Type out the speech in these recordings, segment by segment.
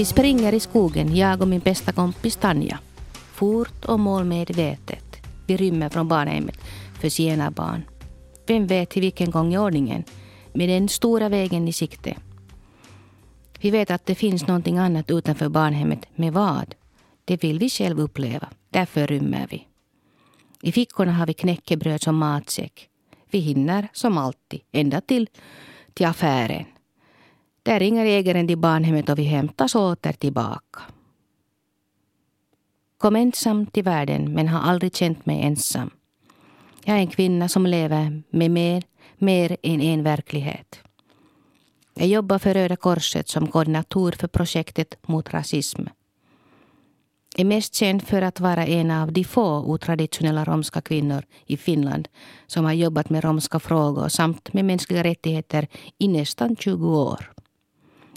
Vi springer i skogen, jag och min bästa kompis Tanja. Fort och målmedvetet. Vi rymmer från barnhemmet för zigenarbarn. Vem vet till vilken gång i ordningen, med den stora vägen i sikte. Vi vet att det finns någonting annat utanför barnhemmet, med vad? Det vill vi själv uppleva. Därför rymmer vi. I fickorna har vi knäckebröd som matsäck. Vi hinner, som alltid, ända till, till affären. Där ringer ägaren till barnhemmet och vi hämtas åter tillbaka. Kom ensam till världen men har aldrig känt mig ensam. Jag är en kvinna som lever med mer, mer än en verklighet. Jag jobbar för Röda Korset som koordinator för projektet mot rasism. Är mest känd för att vara en av de få otraditionella romska kvinnor i Finland som har jobbat med romska frågor samt med mänskliga rättigheter i nästan 20 år.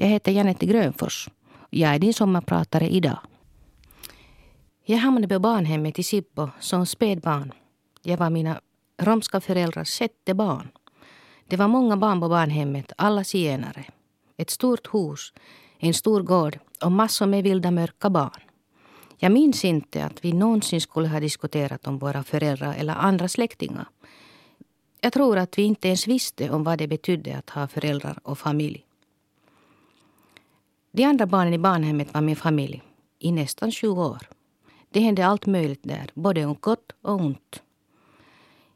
Jag heter Janette Grönfors. Jag är din sommarpratare idag. Jag hamnade på barnhemmet i Sibbo som spädbarn. Jag var mina romska föräldrars sjätte barn. Det var många barn på barnhemmet, alla zigenare. Ett stort hus, en stor gård och massor med vilda mörka barn. Jag minns inte att vi någonsin skulle ha diskuterat om våra föräldrar eller andra släktingar. Jag tror att vi inte ens visste om vad det betydde att ha föräldrar och familj. De andra barnen i barnhemmet var min familj i nästan 20 år. Det hände allt möjligt där, både gott och ont.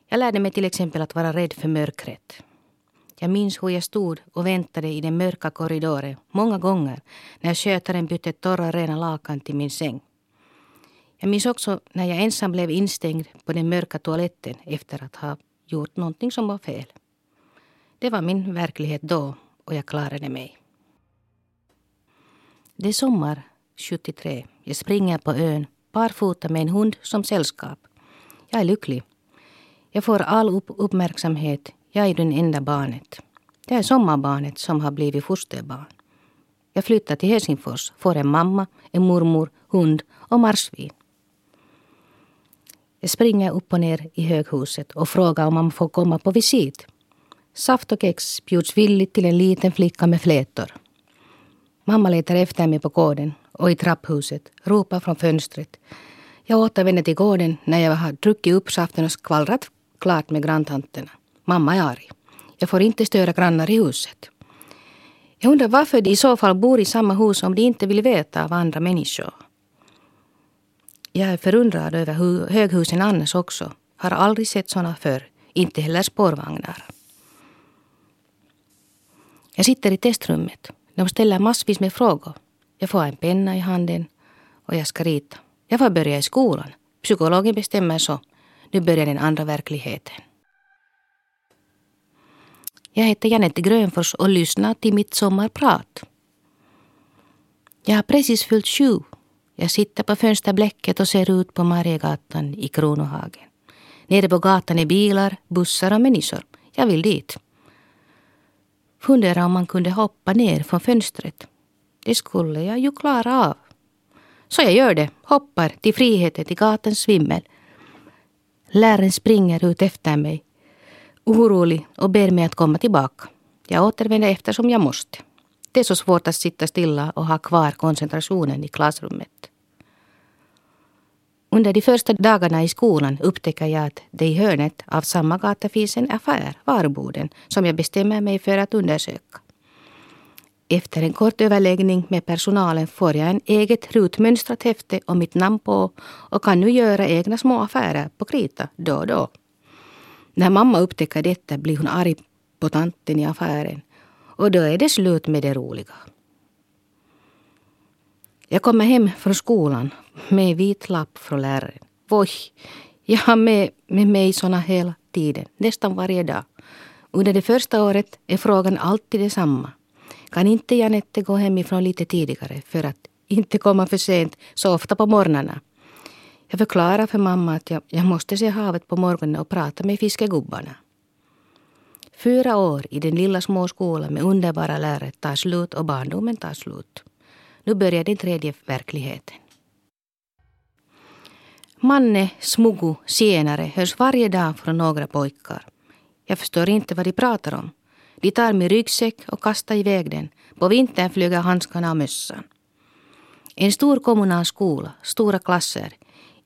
Jag lärde mig till exempel att vara rädd för mörkret. Jag minns hur jag stod och väntade i den mörka korridoren många gånger när skötaren bytte torra rena lakan till min säng. Jag minns också när jag ensam blev instängd på den mörka toaletten efter att ha gjort någonting som var fel. Det var min verklighet då och jag klarade mig. Det är sommar 73. Jag springer på ön barfota med en hund som sällskap. Jag är lycklig. Jag får all upp uppmärksamhet. Jag är det enda barnet. Det är sommarbarnet som har blivit fosterbarn. Jag flyttar till Helsingfors, får en mamma, en mormor, hund och marsvin. Jag springer upp och ner i höghuset och frågar om man får komma på visit. Saft och kex bjuds villigt till en liten flicka med flätor. Mamma letar efter mig på gården och i trapphuset, ropar från fönstret. Jag återvänder till gården när jag har druckit upp saften och skvallrat klart med granntanterna. Mamma är arg. Jag får inte störa grannar i huset. Jag undrar varför de i så fall bor i samma hus om de inte vill veta av andra människor. Jag är förundrad över hur höghusen annars också. Har aldrig sett sådana förr. Inte heller spårvagnar. Jag sitter i testrummet. De ställer massvis med frågor. Jag får en penna i handen och jag ska rita. Jag får börja i skolan. Psykologen bestämmer så. Nu börjar den andra verkligheten. Jag heter Janette Grönfors och lyssnar till mitt sommarprat. Jag har precis fyllt sju. Jag sitter på fönsterblecket och ser ut på Mariegatan i Kronohagen. Nere på gatan är bilar, bussar och människor. Jag vill dit. Funderar om man kunde hoppa ner från fönstret. Det skulle jag ju klara av. Så jag gör det, hoppar till friheten, till gatans svimmel. Läraren springer ut efter mig, orolig och ber mig att komma tillbaka. Jag återvänder eftersom jag måste. Det är så svårt att sitta stilla och ha kvar koncentrationen i klassrummet. Under de första dagarna i skolan upptäcker jag att det i hörnet av samma gata finns en affär, Varuboden, som jag bestämmer mig för att undersöka. Efter en kort överläggning med personalen får jag en eget rutmönstrat häfte och mitt namn på och kan nu göra egna små affärer på krita då och då. När mamma upptäcker detta blir hon arg på tanten i affären och då är det slut med det roliga. Jag kommer hem från skolan med vit lapp från läraren. Voi, jag har med, med mig såna hela tiden, nästan varje dag. Under det första året är frågan alltid detsamma. Kan inte Janette gå hemifrån lite tidigare för att inte komma för sent så ofta på morgnarna? Jag förklarar för mamma att jag, jag måste se havet på morgonen och prata med fiskegubbarna. Fyra år i den lilla småskolan med underbara lärare tar slut och barndomen tar slut. Nu börjar den tredje verkligheten. Manne, Smugu, zigenare hörs varje dag från några pojkar. Jag förstår inte vad de pratar om. De tar min ryggsäck och kastar iväg den. På vintern flyger handskarna och mössan. En stor kommunal skola, stora klasser.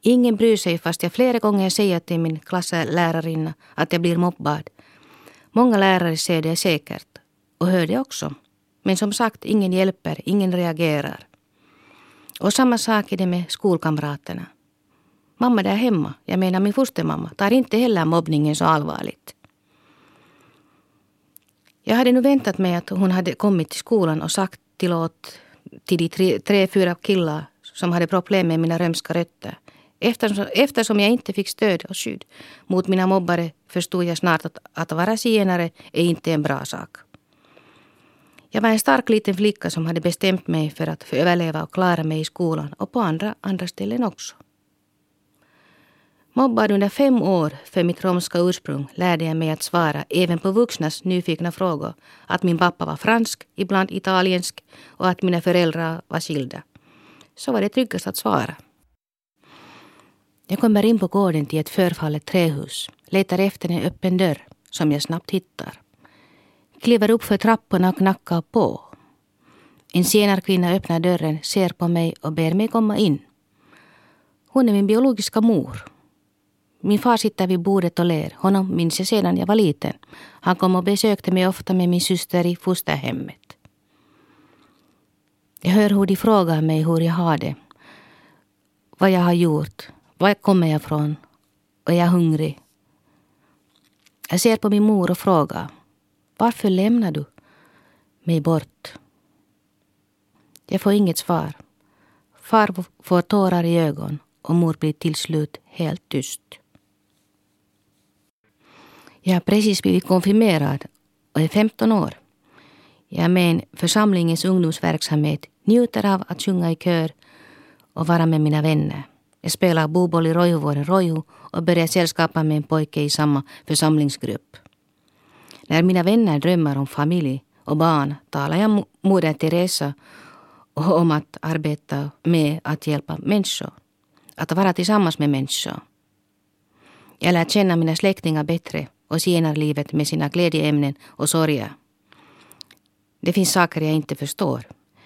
Ingen bryr sig fast jag flera gånger säger till min klasslärarinna att jag blir mobbad. Många lärare ser det säkert och hör det också. Men som sagt, ingen hjälper, ingen reagerar. Och samma sak är det med skolkamraterna. Mamma där hemma, jag menar min fostermamma, tar inte heller mobbningen så allvarligt. Jag hade nu väntat mig att hon hade kommit till skolan och sagt till, åt, till de tre, tre, fyra killar som hade problem med mina römska rötter. Eftersom, eftersom jag inte fick stöd och skydd mot mina mobbare förstod jag snart att, att vara zigenare är inte en bra sak. Jag var en stark liten flicka som hade bestämt mig för att överleva och klara mig i skolan och på andra, andra ställen också. Mobbad under fem år för mitt romska ursprung lärde jag mig att svara även på vuxnas nyfikna frågor. Att min pappa var fransk, ibland italiensk och att mina föräldrar var skilda. Så var det tryggast att svara. Jag kommer in på gården till ett förfallet trähus, letar efter en öppen dörr som jag snabbt hittar. Kliver upp för trapporna och knackar på. En senarkvinna öppnar dörren, ser på mig och ber mig komma in. Hon är min biologiska mor min far sitter vid bordet och ler. Honom minns jag sedan jag var liten. Han kom och besökte mig ofta med min syster i fosterhemmet. Jag hör hur de frågar mig hur jag har det. Vad jag har gjort. Var kommer jag från? Och är jag hungrig? Jag ser på min mor och frågar. Varför lämnar du mig bort? Jag får inget svar. Far får tårar i ögon och mor blir till slut helt tyst. Jag har precis blivit konfirmerad och är 15 år. Jag är med i församlingens ungdomsverksamhet, njuter av att sjunga i kör och vara med mina vänner. Jag spelar boboll i Rojovåren Roihu och börjar sällskapa med en pojke i samma församlingsgrupp. När mina vänner drömmer om familj och barn talar jag Moder Teresa om att arbeta med att hjälpa människor. Att vara tillsammans med människor. Jag lär känna mina släktingar bättre och zigenarlivet med sina glädjeämnen och sorger. Det finns saker jag inte förstår.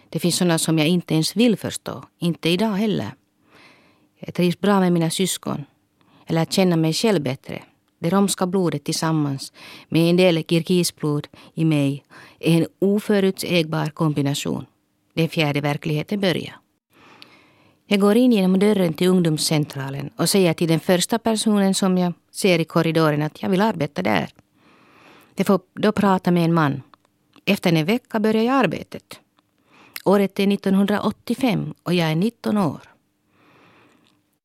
Det finns sådana som jag inte ens vill förstå. Inte idag heller. Jag trivs bra med mina syskon. Jag lär känna mig själv bättre. Det romska blodet tillsammans med en del kirgisblod i mig är en oförutsägbar kombination. Den fjärde verkligheten börjar. Jag går in genom dörren till ungdomscentralen och säger till den första personen som jag ser i korridoren att jag vill arbeta där. Jag får då prata med en man. Efter en vecka börjar jag arbetet. Året är 1985 och jag är 19 år.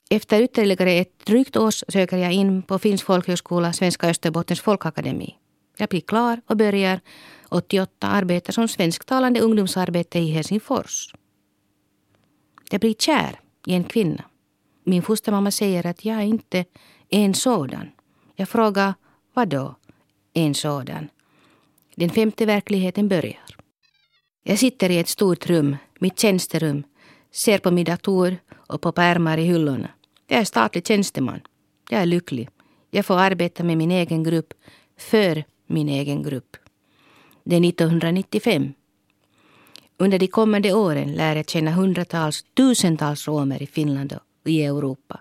Efter ytterligare ett drygt år söker jag in på Finsk folkhögskola, Svenska Österbottens folkakademi. Jag blir klar och börjar 88 arbeta som svensktalande ungdomsarbete i Helsingfors. Jag blir kär i en kvinna. Min fostermamma säger att jag inte är en sådan. Jag frågar, vad då? En sådan. Den femte verkligheten börjar. Jag sitter i ett stort rum, mitt tjänsterum, ser på min dator och på pärmar i hyllorna. Jag är statlig tjänsteman. Jag är lycklig. Jag får arbeta med min egen grupp, för min egen grupp. Det är 1995. Under de kommande åren lär jag känna hundratals, tusentals romer i Finland och i Europa.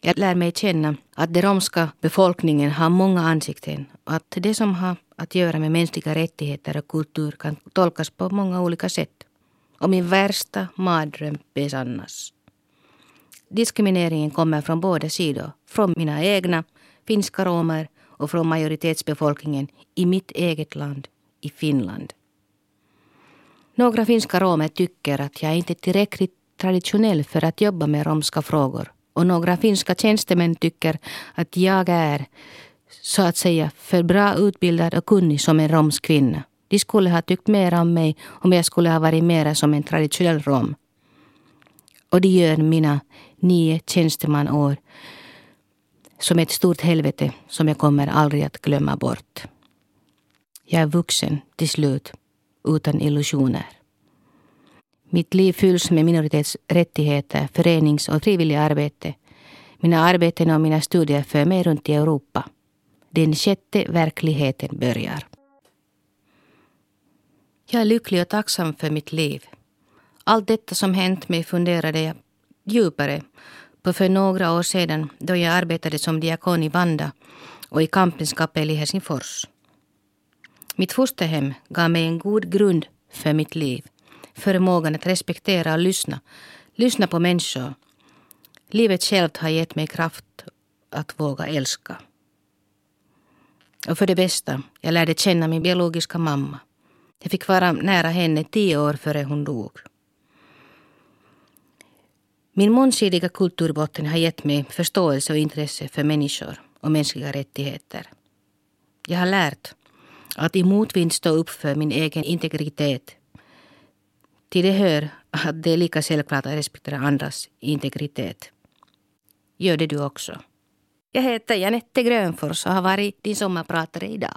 Jag lär mig känna att den romska befolkningen har många ansikten och att det som har att göra med mänskliga rättigheter och kultur kan tolkas på många olika sätt. Och min värsta mardröm besannas. Diskrimineringen kommer från båda sidor. Från mina egna finska romer och från majoritetsbefolkningen i mitt eget land, i Finland. Några finska romer tycker att jag inte är tillräckligt traditionell för att jobba med romska frågor. Och några finska tjänstemän tycker att jag är, så att säga, för bra utbildad och kunnig som en romsk kvinna. De skulle ha tyckt mer om mig om jag skulle ha varit mer som en traditionell rom. Och det gör mina nio tjänstemanår som ett stort helvete som jag kommer aldrig att glömma bort. Jag är vuxen till slut utan illusioner. Mitt liv fylls med minoritetsrättigheter, förenings och frivilligarbete. Mina arbeten och mina studier för mig runt i Europa. Den sjätte verkligheten börjar. Jag är lycklig och tacksam för mitt liv. Allt detta som hänt mig funderade jag djupare på för några år sedan då jag arbetade som diakon i Vanda och i Kampens kapell i Helsingfors. Mitt fosterhem gav mig en god grund för mitt liv. Förmågan att respektera och lyssna. Lyssna på människor. Livet självt har gett mig kraft att våga älska. Och för det bästa, jag lärde känna min biologiska mamma. Jag fick vara nära henne tio år före hon dog. Min mångsidiga kulturbotten har gett mig förståelse och intresse för människor och mänskliga rättigheter. Jag har lärt att i motvind stå upp för min egen integritet. Till det hör att det är lika självklart att respektera andras integritet. Gör det du också. Jag heter Janette Grönfors och har varit din sommarpratare idag.